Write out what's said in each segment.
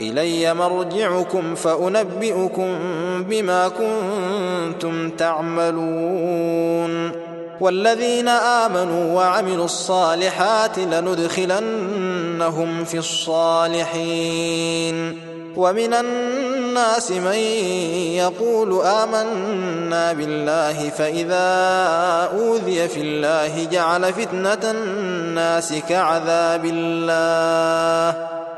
إلي مرجعكم فأنبئكم بما كنتم تعملون. والذين آمنوا وعملوا الصالحات لندخلنهم في الصالحين. ومن الناس من يقول آمنا بالله فإذا أوذي في الله جعل فتنة الناس كعذاب الله.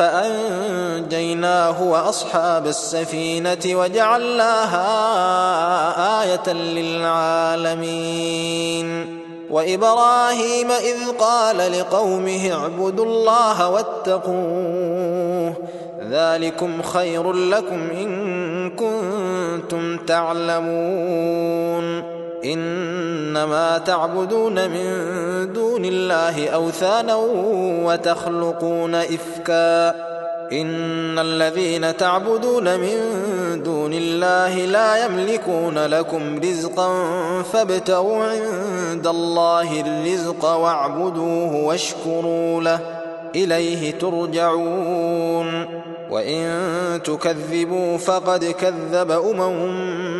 فأنجيناه وأصحاب السفينة وجعلناها آية للعالمين. وإبراهيم إذ قال لقومه اعبدوا الله واتقوه ذلكم خير لكم إن كنتم تعلمون. إنما تعبدون من دون الله أوثانا وتخلقون إفكا. إن الذين تعبدون من دون الله لا يملكون لكم رزقا فابتغوا عند الله الرزق واعبدوه واشكروا له إليه ترجعون. وإن تكذبوا فقد كذب أمم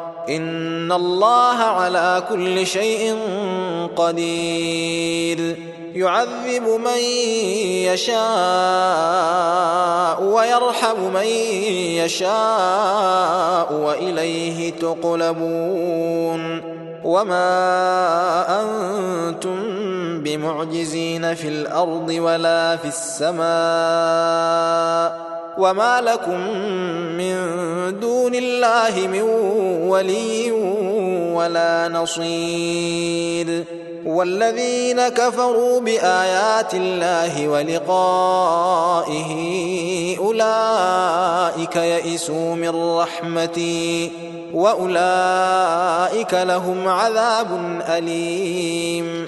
إن الله على كل شيء قدير. يعذب من يشاء ويرحم من يشاء وإليه تقلبون. وما أنتم بمعجزين في الأرض ولا في السماء. وما لكم من دون الله من ولي ولا نصير والذين كفروا بآيات الله ولقائه أولئك يئسوا من رحمتي وأولئك لهم عذاب أليم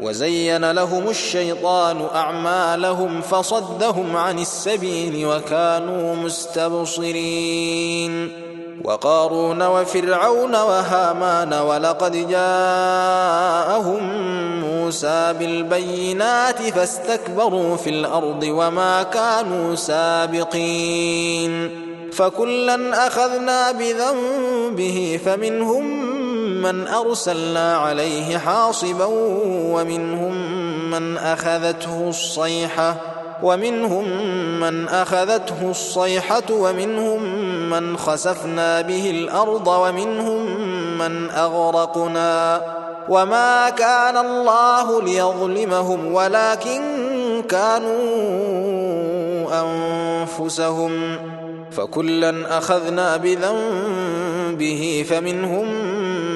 وزين لهم الشيطان أعمالهم فصدهم عن السبيل وكانوا مستبصرين وقارون وفرعون وهامان ولقد جاءهم موسى بالبينات فاستكبروا في الأرض وما كانوا سابقين فكلا أخذنا بذنبه فمنهم من أرسلنا عليه حاصبا ومنهم من أخذته الصيحة ومنهم من أخذته الصيحة ومنهم من خسفنا به الأرض ومنهم من أغرقنا وما كان الله ليظلمهم ولكن كانوا أنفسهم فكلا أخذنا بذنبه فمنهم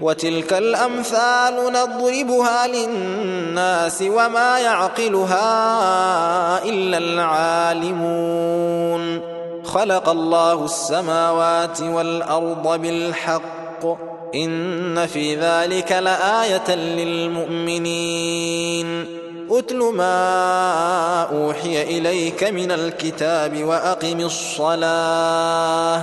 وتلك الأمثال نضربها للناس وما يعقلها إلا العالمون. خلق الله السماوات والأرض بالحق. إن في ذلك لآية للمؤمنين. أتل ما أوحي إليك من الكتاب وأقم الصلاة.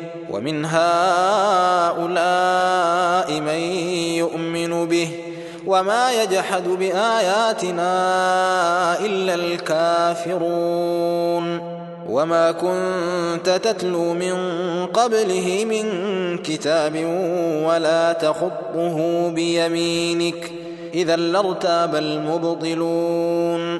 ومن هؤلاء من يؤمن به وما يجحد بآياتنا إلا الكافرون وما كنت تتلو من قبله من كتاب ولا تخطه بيمينك إذا لارتاب المبطلون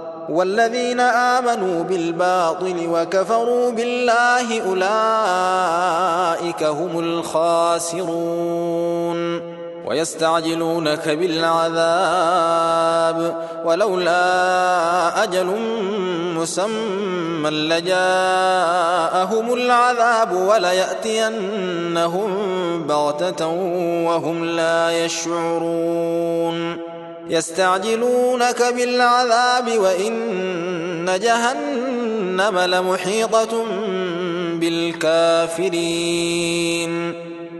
والذين آمنوا بالباطل وكفروا بالله أولئك هم الخاسرون ويستعجلونك بالعذاب ولولا أجل مسمى لجاءهم العذاب وليأتينهم بغتة وهم لا يشعرون يستعجلونك بالعذاب وإن جهنم لمحيطة بالكافرين.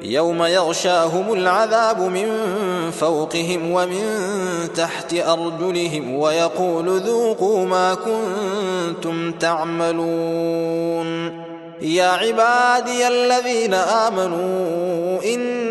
يوم يغشاهم العذاب من فوقهم ومن تحت أرجلهم ويقول ذوقوا ما كنتم تعملون. يا عبادي الذين آمنوا إن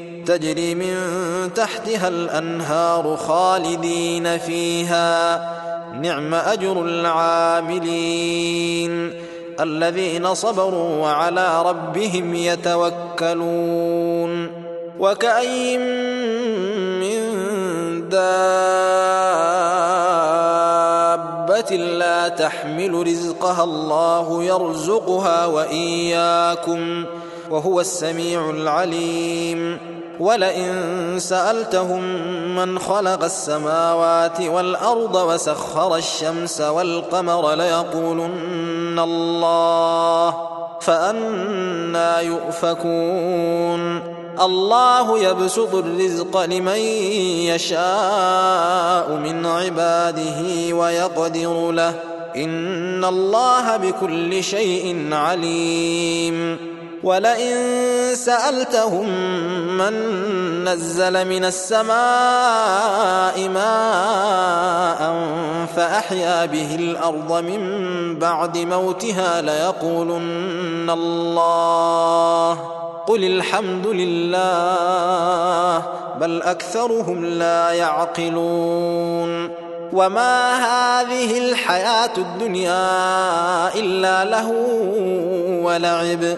تجري من تحتها الأنهار خالدين فيها. نعم أجر العاملين الذين صبروا وعلى ربهم يتوكلون. وكأي من دابة لا تحمل رزقها الله يرزقها وإياكم وهو السميع العليم. ولئن سألتهم من خلق السماوات والأرض وسخر الشمس والقمر ليقولن الله فأنا يؤفكون. الله يبسط الرزق لمن يشاء من عباده ويقدر له. إن الله بكل شيء عليم. ولئن سألتهم من نزل من السماء ماء فأحيا به الأرض من بعد موتها ليقولن الله قل الحمد لله بل أكثرهم لا يعقلون وما هذه الحياة الدنيا إلا له ولعب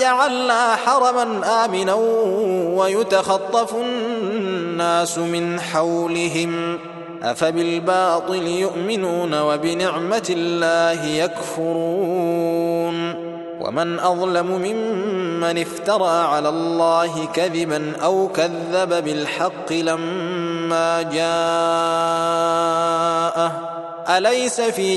جعلنا حرما آمنا ويتخطف الناس من حولهم أفبالباطل يؤمنون وبنعمة الله يكفرون ومن أظلم ممن افترى على الله كذبا أو كذب بالحق لما جاءه أليس في